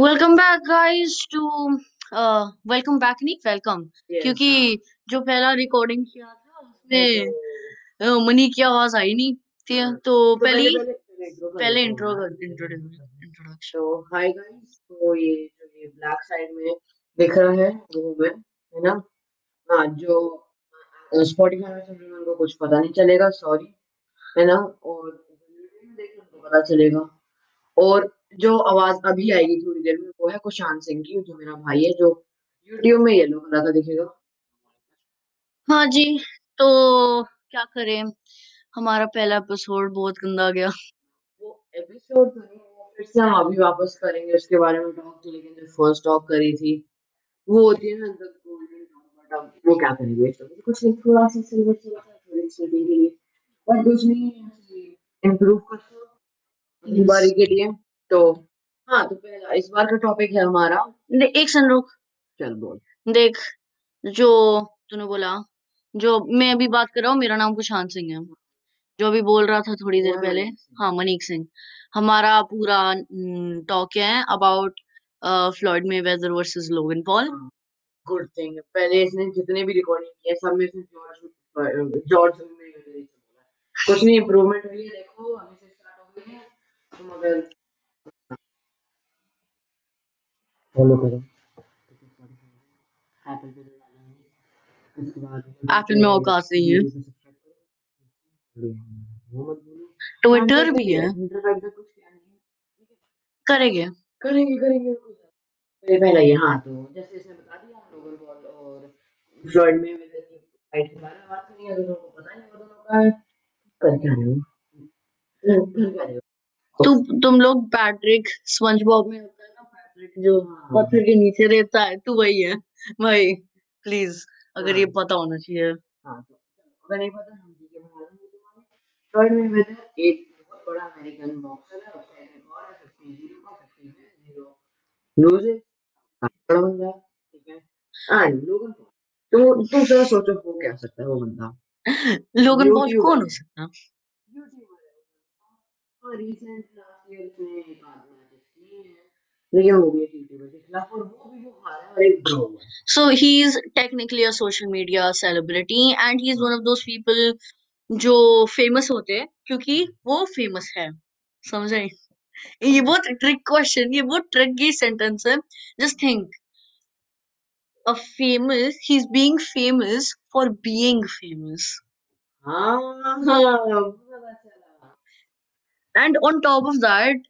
Welcome back guys to welcome back नहीं welcome क्योंकि हाँ। जो पहला रिकॉर्डिंग किया था उसमें मनी की आवाज़ आई नहीं थी। हाँ। तो तो पहली पहले इंट्रो इंट्रोडक्शन तो हाय गाइस तो ये जो ये ब्लैक साइड में दिख रहा है वो मैं है ना? हाँ जो स्पॉटिफाई में सुन रहे हैं उनको कुछ पता नहीं चलेगा सॉरी है ना? और देख पता चलेगा। और जो आवाज़ अभी आएगी थोड़ी देर में वो है कुशांत सिंह की जो मेरा भाई है जो यूट्यूब में येलो कलर का दिखेगा। हाँ जी तो क्या करें? हमारा पहला एपिसोड बहुत गंदा गया। वो एपिसोड तो नहीं वो फिर से हम अभी वापस करेंगे उसके बारे में टॉक तो लेकिन जो फ़र्स्ट टॉक करी थी वो होती है ना द गोल्डन बट अब वो क्या करेंगे? कुछ नहीं थोड़ा सा सिल्वर थोड़ा सा थोड़ी एक्साइटिंग के लिए। बट कुछ नहीं इम्प्रूव करते हो। बारी के लिए। तो हाँ तो पहला इस बार का टॉपिक है हमारा। दे- एक सन रुक। चल बोल। देख जो तूने बोला जो मैं अभी बात कर रहा हूँ मेरा नाम कुशांत सिंह है। जो अभी बोल रहा था थोड़ी देर पहले मनीष सिंह। हाँ मनीक सिंह। हमारा पूरा टॉक है? About Floyd Mayweather versus Logan Paul good thing पहले इसने जितने भी रिकॉर्डिंग किए सब में से जॉर्ज जॉर्ज में। कुछ नहीं इम्प्रूवमेंट हुई है देखो अभी से स्टार्ट हो गई है। तुम अगर फॉलो करो। एप्पल में औकात नहीं है? सब्सक्राइब करो वो मत बोलो ट्विटर भी है। का है करेंगे। करेंगे करेंगे। पहला ये हाँ तो जैसे इसने बता दिया लोगन बॉल और फ्लॉयड में फाइट के बारे में बात करेंगे अगर उनको पता नहीं वो दोनों का। कर क्या रहे हो? कर क्या रहे हो तू तुम लोग पैट्रिक स्पंज बॉब में जो हाँ पत्थर के नीचे रहता है तू वही है। भाई प्लीज़ अगर ये हाँ। पता होना चाहिए। हाँ तो अगर नहीं पता हम है फ्लॉयड में वेदर एक बहुत बड़ा अमेरिकन बॉक्सर है उसका एक रिकॉर्ड है फिफ्टी ज़ीरो का में ज़ीरो लूजेस बड़ा बंदा ठीक है। एंड लोगन तो तुम जरा सोचो वो क्या सकता है वो बंदा? लोगन पॉल कौन हो सकता? यूट्यूबर है वो। हाँ रिसेंट लास्ट ईयर उसने एक हैं लेकिन वो भी एक यूट्यूबर के खिलाफ और वो भी वो हारा है और एक ड्रॉ हुआ है so he's technically a social media celebrity and he's one of those people जो फ़ेमस होते हैं क्योंकि वो फ़ेमस है समझ आई ये बहुत ट्रिक क्वेश्चन ये बहुत ट्रिकी सेंटेंस है just think a famous he's being famous for being famous हाँ पता चला and on top of that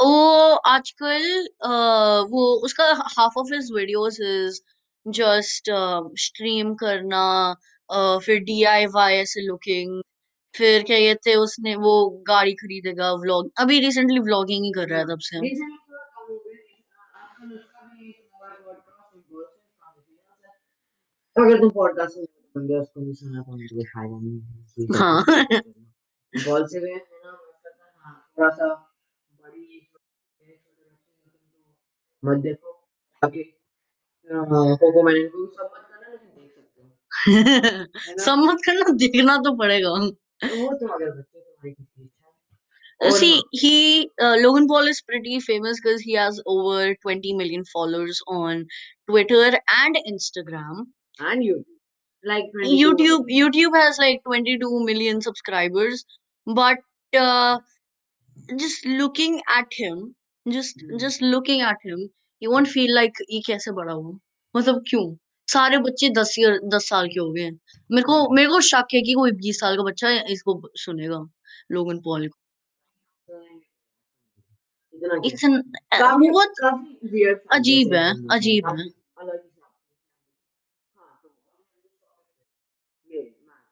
वो आजकल वो उसका half of his videos is just stream करना uh, फिर डीआईवाई ऐसे लुकिंग फिर क्या कहते हैं उसने वो गाड़ी खरीदेगा व्लॉग अभी रिसेंटली व्लॉगिंग ही कर रहा है तब से। रीजन थोड़ा कम हो गया आजकल उसका भी मोबाइल पॉडकास्ट में बहुत से काफ़ी फ़ेमस है अगर तुम पॉडकास्ट में बंदे उसको नहीं सुना तो मुझे फ़ायदा नहीं है। हाँ। बॉल से गए है ना हाँ थोड़ा सा मत देखो ओके कोको मैन को सब मत करना लेकिन देख सकते हो है ना सब मत करना देखना तो पड़ेगा तो वो तो अगर बच्चे तुम्हारी कुछ इच्छा है और See, हाँ he uh, Logan Paul is pretty famous because he has over 20 million followers on Twitter and Instagram. And YouTube like 22 YouTube YouTube has like 22 million subscribers, but uh, just looking at him, just hmm, just looking at him, you won't feel like ये कैसे बड़ा हुआ मतलब क्यों? सारे बच्चे दस year दस साल के हो गए हैं। मेरे को मेरे को शक है कि कोई बीस साल का बच्चा इसको सुनेगा लोगन पॉल को। इतना क्या? इट्स एन काफ़ी बहुत काफ़ी वियर्ड अजीब है अजीब है। अलग ही हाँ। तो ये मैच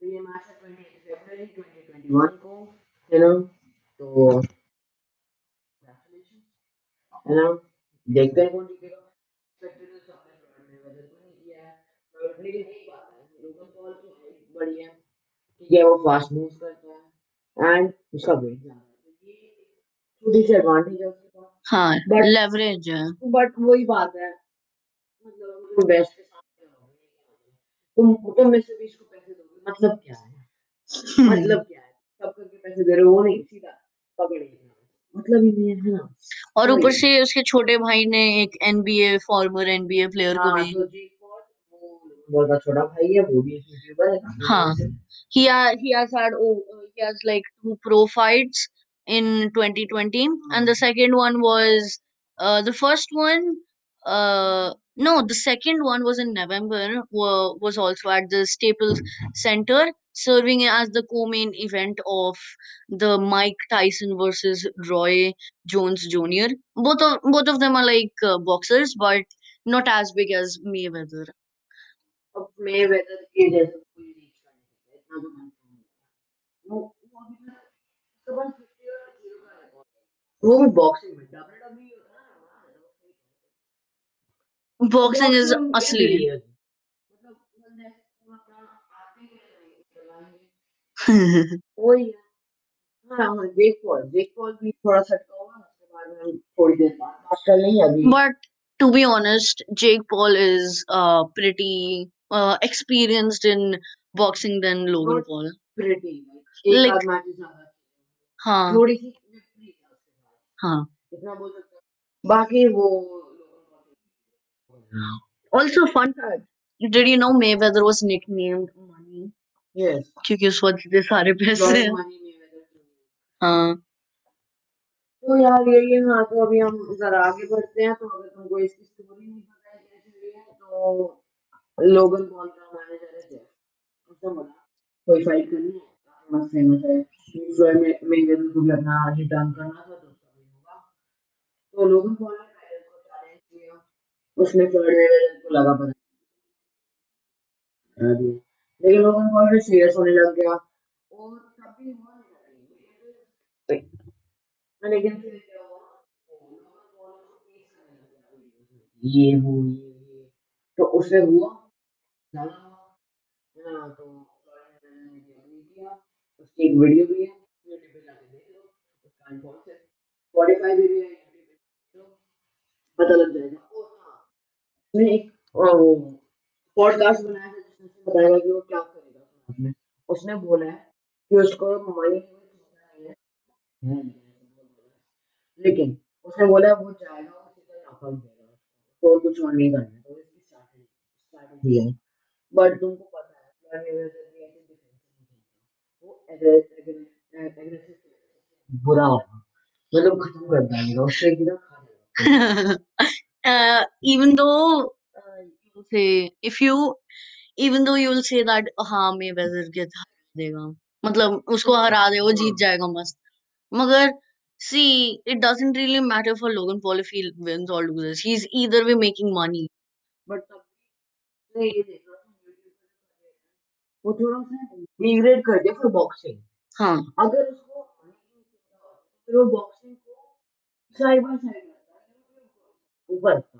तो ये मैच है 28 फरवरी 2021 को है ना? तो है ना? देखते हैं कौन जीतेगा। लेकिन एक बात है लोगन पॉल की हाइट बड़ी है ठीक है वो फास्ट मूव करता है एंड उसका वेट ज़्यादा है। छोटी सी एडवांटेज है उसके पास। हाँ बट लेवरेज है। बट वही बात है। मतलब तुम बेस्ट के तुम तुम मिस्टर बीस्ट को पैसे दोगे? मतलब क्या है? मतलब क्या है? सब करके पैसे दे रहे हो वो नहीं सीधा पकड़े मतलब ही नहीं है है ना। और ऊपर वही से उसके छोटे भाई ने एक एनबीए फॉर्मर एनबीए प्लेयर को हाँ भी तो बहुत छोटा भाई है वो भी यूट्यूबर है हाँ। फ़ेमस है। He ha- he has had oh, uh, he has like two pro fights in 2020 and the हाँ। second one was uh the first one uh no the second one was in November wa- was also at the Staples Center serving as the co-main event of the Mike Tyson versus Roy Jones Jr. both of both of them are like uh, boxers but not as big as Mayweather अब मैं weather के जैसा कोई reach कर नहीं सकता इतना तो कंफर्म है वो वो अभी तक उसके पास 50 और 0 का रिकॉर्ड है वो भी बॉक्सिंग में डब्ल्यूडब्ल्यू बॉक्सिंग asli इजीली है मतलब बंदे को अपना आते ही नहीं चलाएंगे वही है हाँ हाँ जेक पॉल जेक पॉल भी थोड़ा सटका हुआ उसके बाद में हम थोड़ी देर बाद बात कर लेंगे अभी But to be honest, Jake Paul is uh, pretty uh, experienced in boxing than Logan not Paul. Pretty एक Like, आध मैच ज्यादा हाँ थोड़ी सी विक्ट्री है उसके पास हाँ इतना बोल सकते हैं बाकी वो Also, fun fact. Did you know Mayweather was nicknamed Money? Yes क्योंकि उस वक्त इतने सारे पैसे हैं। हाँ। तो यार यही है हाँ तो अभी हम जरा आगे बढ़ते हैं तो अगर तुमको इसकी स्टोरी नहीं पता है कैसे हुई है तो लोगन पॉल का मैनेजर है जेफ उसने बोला कोई फाइट करनी है? काफ़ी मस्त फ़ेमस है। फ्लोइड में मेवेदर को अपना रिटर्न करना था तो होगा। तो लोगन पॉल ने टाइटल को चैलेंज किया उसने फ्लोइड मेवेदर को लगा पता लेकिन लोगन पॉल फिर सीरियस होने लग गया। और तब भी हुआ नहीं। लेकिन फिर को लग ये वो ये ये। तो उससे हुआ? ज़्यादा हुआ हाँ तो उसकी एक वीडियो भी है। है। पता लग जाएगा। और हाँ उसने एक पॉडकास्ट बनाया था जिसमें उसने बताया कि वो क्या करेगा में उसने बोला है कि उसको मनी नहीं है। है, लेकिन उसने बोला वो जाएगा वो सीधा नॉकआउट देगा। उसको और कुछ और नहीं करना है तो इसकी स्ट्रैटेजी है। बट तुमको पता है वो एग्रेसिव बुरा मतलब खत्म कर देगा उससे एकदम uh, even though uh, you say if you even though you will say that हाँ Mayweather के हरा देगा मतलब उसको हरा दे वो जीत हाँ जाएगा मस्त मगर see it doesn't really matter for Logan Paul if he wins or loses he's either way making money हैं वो थोड़ा सा डिग्रेड कर दिया फिर बॉक्सिंग हाँ अगर उसको तो वो बॉक्सिंग को साइड बाय साइड है ऊपर था।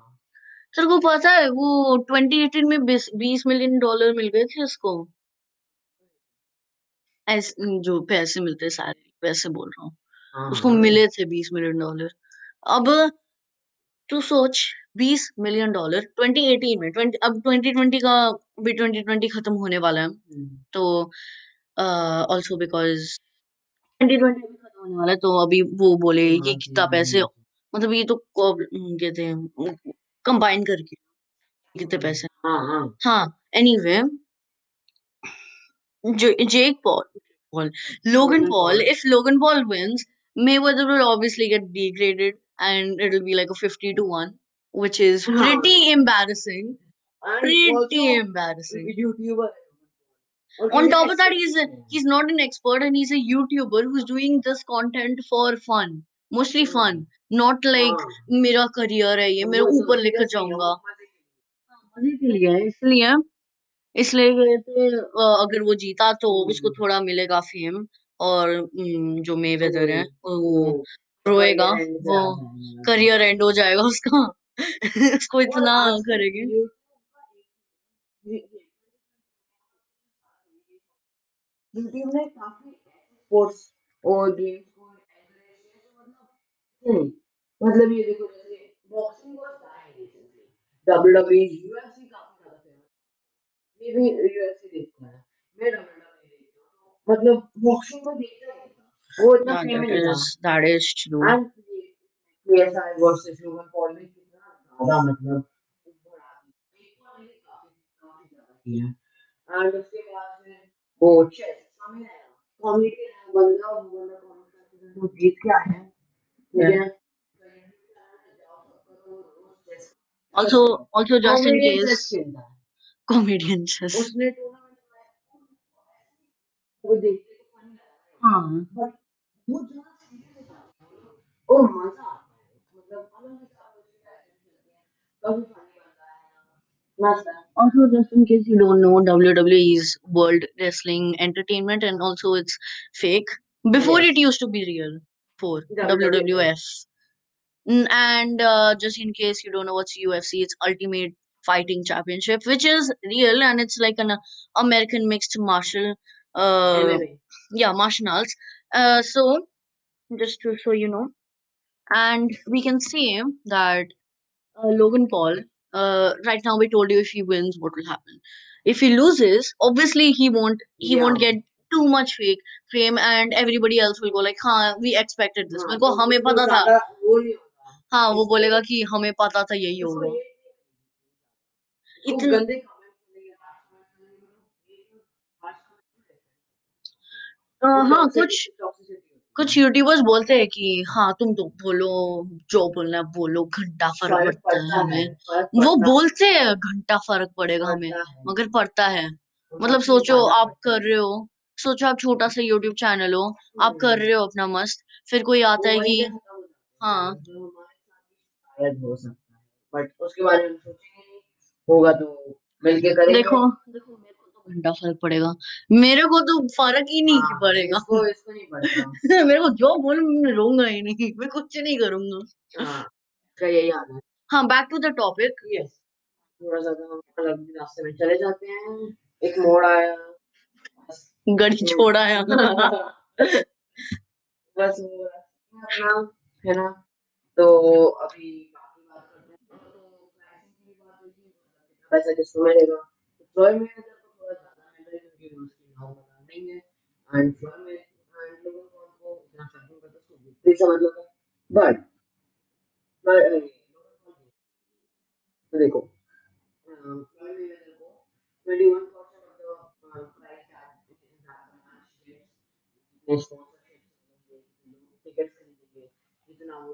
तेरे को पता है वो 2018 में 20 मिलियन डॉलर मिल गए थे उसको। ऐसे जो पैसे मिलते सारे पैसे बोल रहा हूँ। हाँ उसको हाँ। मिले थे 20 मिलियन डॉलर अब तू सोच 20 मिलियन डॉलर 2018 में 20 अब 2020 का भी 2020 खत्म होने वाला है। हम्म, तो ऑल्सो बिकॉज़ 2020 भी खत्म होने वाला है तो अभी वो बोले ये हाँ कितना पैसे जी मतलब ये तो को- कहते हैं कंबाइन करके कितने पैसे हाँ हाँ हाँ anyway Jake Paul, Paul, Logan Logan Paul. Paul If Logan Paul wins, Mayweather will obviously get degraded, and it'll be like a fifty to one, which is हाँ pretty embarrassing. And Pretty also embarrassing. YouTuber और On किसी top of that, expect he's नहीं a, किया he's not an expert, and he's a YouTuber who's doing this content for fun, mostly hmm, Fun, not like हाँ मेरा career है ये तो मेरे ऊपर लेकर है जाऊँगा मज़े के लिए है इसलिए इसलिए कहते अ, अगर वो जीता तो उसको हम्म, थोड़ा मिलेगा फेम और जो तो मेवेदर है वो रोएगा करियर वो करियर एंड हो जाएगा उसका उसको इतना करेंगे काफ़ी स्पोर्ट्स और गेम्स को तो मतलब मतलब ये देखो जैसे boxing was dying recently WWE UFC काफ़ी ज़्यादा फ़ेमस ये भी यूएफसी देखता है। मैं डब्ल्यूडब्ल्यूई देखता हूँ तो मतलब बॉक्सिंग में देखता ही वो इतना Yeah, फेम that नहीं था। is that is true. And PSI versus Logan Paul में कितना ज़्यादा मतलब एंड उसके बाद वो चेस हमें कॉमेडी बंदा वो बंदा कॉमेडी जीत के आया है। ठीक है? Also, also just in comedian chess case, खेलता है comedian chess. उसने टूर्नामेंट वो देखते तो फनी लगा हाँ बट वो जो सीरियस था और मजा आता है मतलब अलग हिसाब से कभी फनी बनता है मस्त है Also, just in case you don't know, WWE is World Wrestling Entertainment, and also it's fake. Before Yes. it used to be real for WWF. Mm, and uh, just in case you don't know what's ufc it's ultimate fighting championship which is real and it's like an uh, american mixed martial uh, MMA. yeah martial arts uh, so just to so you know and we can see that uh, logan paul uh, right now we told you if he wins what will happen if he loses obviously he won't he yeah. won't get too much fake fame and everybody else will go like huh we expected this yeah. go, hame pata tha. हाँ, वो बोलेगा कि हमें पता था यही होगा. ये इतना गंदे हाँ कुछ कुछ यूट्यूबर्स बोलते हैं कि हाँ तुम तो बोलो जो बोलना है बोलो घंटा फ़र्क पड़ता है हमें। वो बोलते हैं घंटा फ़र्क पड़ेगा हमें मगर पड़ता है। मतलब सोचो आप कर रहे हो सोचो आप छोटा सा यूट्यूब चैनल हो आप कर हम्म, रहे हो अपना मस्त फिर कोई आता है कि हो शायद हो सकता है। बट उसके बारे में सोचेंगे होगा तो मिलके करेंगे। देखो देखो मेरे को तो घंटा फ़र्क पड़ेगा। मेरे को तो फ़र्क ही नहीं हाँ पड़ेगा। इसको इसको नहीं पड़ता मेरे को जो बोल मैं रोऊँगा ही नहीं। मैं कुछ नहीं करूँगा। हाँ यही हाल है? हाँ back to the topic yes थोड़ा सा तो हम अलग रास्ते में चले जाते हैं। एक मोड़ आया। गड़ी छोड़ा है बस है ना? तो अभी तो तो में तो नहीं है। एंड में बट देखो फ्लोर में अगर को 21% of the price tag is that जितने टिकट्स खरीदेंगे, जितना वो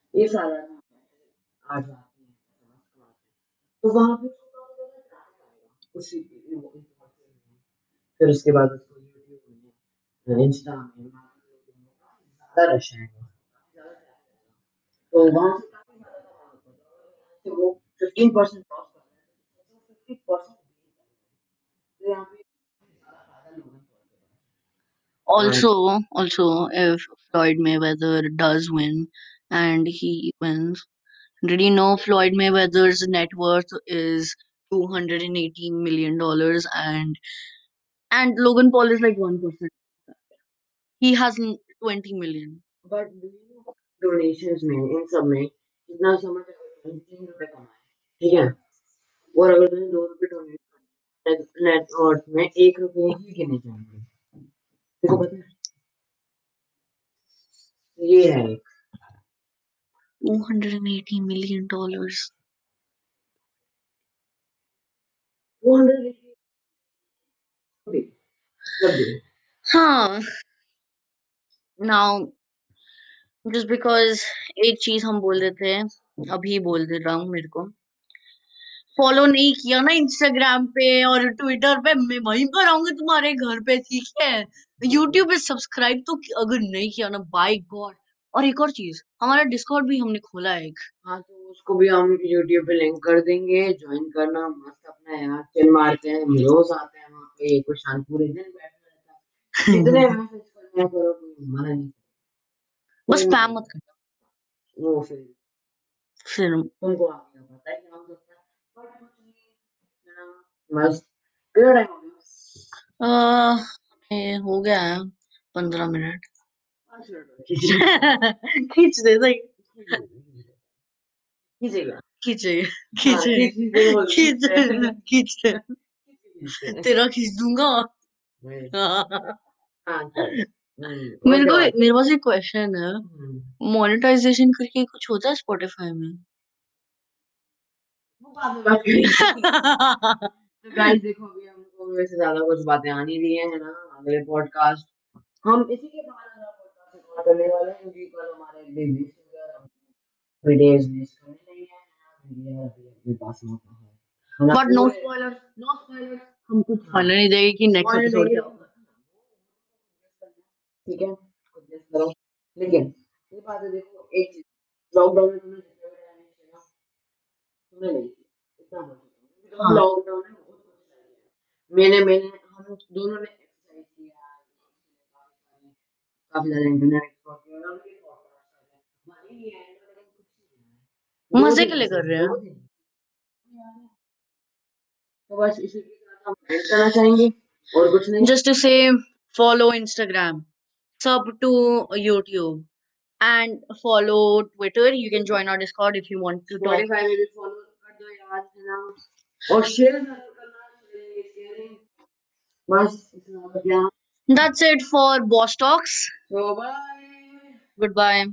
ये सारा आ जाती है तो वहाँ पे उसी फिर उसके बाद उसको यूट्यूब में इंस्टा में ज़्यादा रश है तो वहाँ से तो वो फिफ्टीन परसेंट परसेंट तो यहाँ पे ज़्यादा फ़ायदा लोगों को Also, also, if Floyd Mayweather does win and he wins, did you know Floyd Mayweather's net worth is two hundred and eighteen million dollars, and and Logan Paul is like one percent. He has n- twenty million. But donations में इन सब में कितना समझ अगर तीन रुपए कमाए ठीक है और अगर तुमने दो रुपए डोनेट नेट वर्थ में एक रुपए ही गिने जाएंगे देखो पता है ये है एक Two hundred and eighty million Huh. Now, just because एक चीज़ हम बोल देते हैं अभी बोल दे रहा हूँ मेरे को। फॉलो नहीं किया ना इंस्टाग्राम पे और ट्विटर पे मैं वहीं पर आऊँगी तुम्हारे घर पे ठीक है? यूट्यूब पे सब्सक्राइब तो अगर नहीं किया ना बाय गॉड और एक और चीज़ हमारा डिस्कॉर्ड भी हमने खोला है एक। हाँ तो उसको भी हम यूट्यूब पे लिंक कर देंगे ज्वाइन करना मस्त अपना यार चिल मारते हैं हम रोज आते हैं वहाँ पे कुछ शांत पूरे दिन रहता है। करो मना नहीं बस स्पैम मत करना। वो फिर फिर तुमको आ गया पता है क्या हो सकता मस्त। कितना टाइम हो गया हो गया है पंद्रह मिनट। खींच दे सही खींचेगा खींचे हाँ, खींच खींच। तेरा खींच दूँगा मेरे को मेरे पास एक क्वेश्चन है मोनेटाइजेशन करके कुछ होता है स्पॉटिफाई में। तो गाइस देखो अभी हमको वैसे ज़्यादा कुछ बातें आ नहीं रही है ना अगले पॉडकास्ट हम इसी के बाद करने वाले हैं। क्योंकि कल हमारे बिज़नेस वीडियोस मिस करने नहीं है। वीडियो अपने पास होता है बट नो नो हम कुछ खाने नहीं देंगे कि नेक्स्ट एपिसोड क्या होगा। ठीक है? कुछ करो। लेकिन ये बात है देखो एक चीज़। लॉकडाउन में तुमने जितना भी time किया तुमने नहीं इतना बोल सकता हूँ। लॉकडाउन में बहुत कुछ मैंने मैंने हम दोनों ने है। मज़े के लिए कर रहे हैं। तो बस इसी के साथ हम एंड करना चाहेंगे और कुछ नहीं just to say follow instagram sub to youtube and follow twitter you can join our discord if you want to talk Spotify में भी फॉलो कर दो यार है ना और शेयर करना शेयरिंग बस इतना हो गया That's it for Boss Talks. So bye. Goodbye.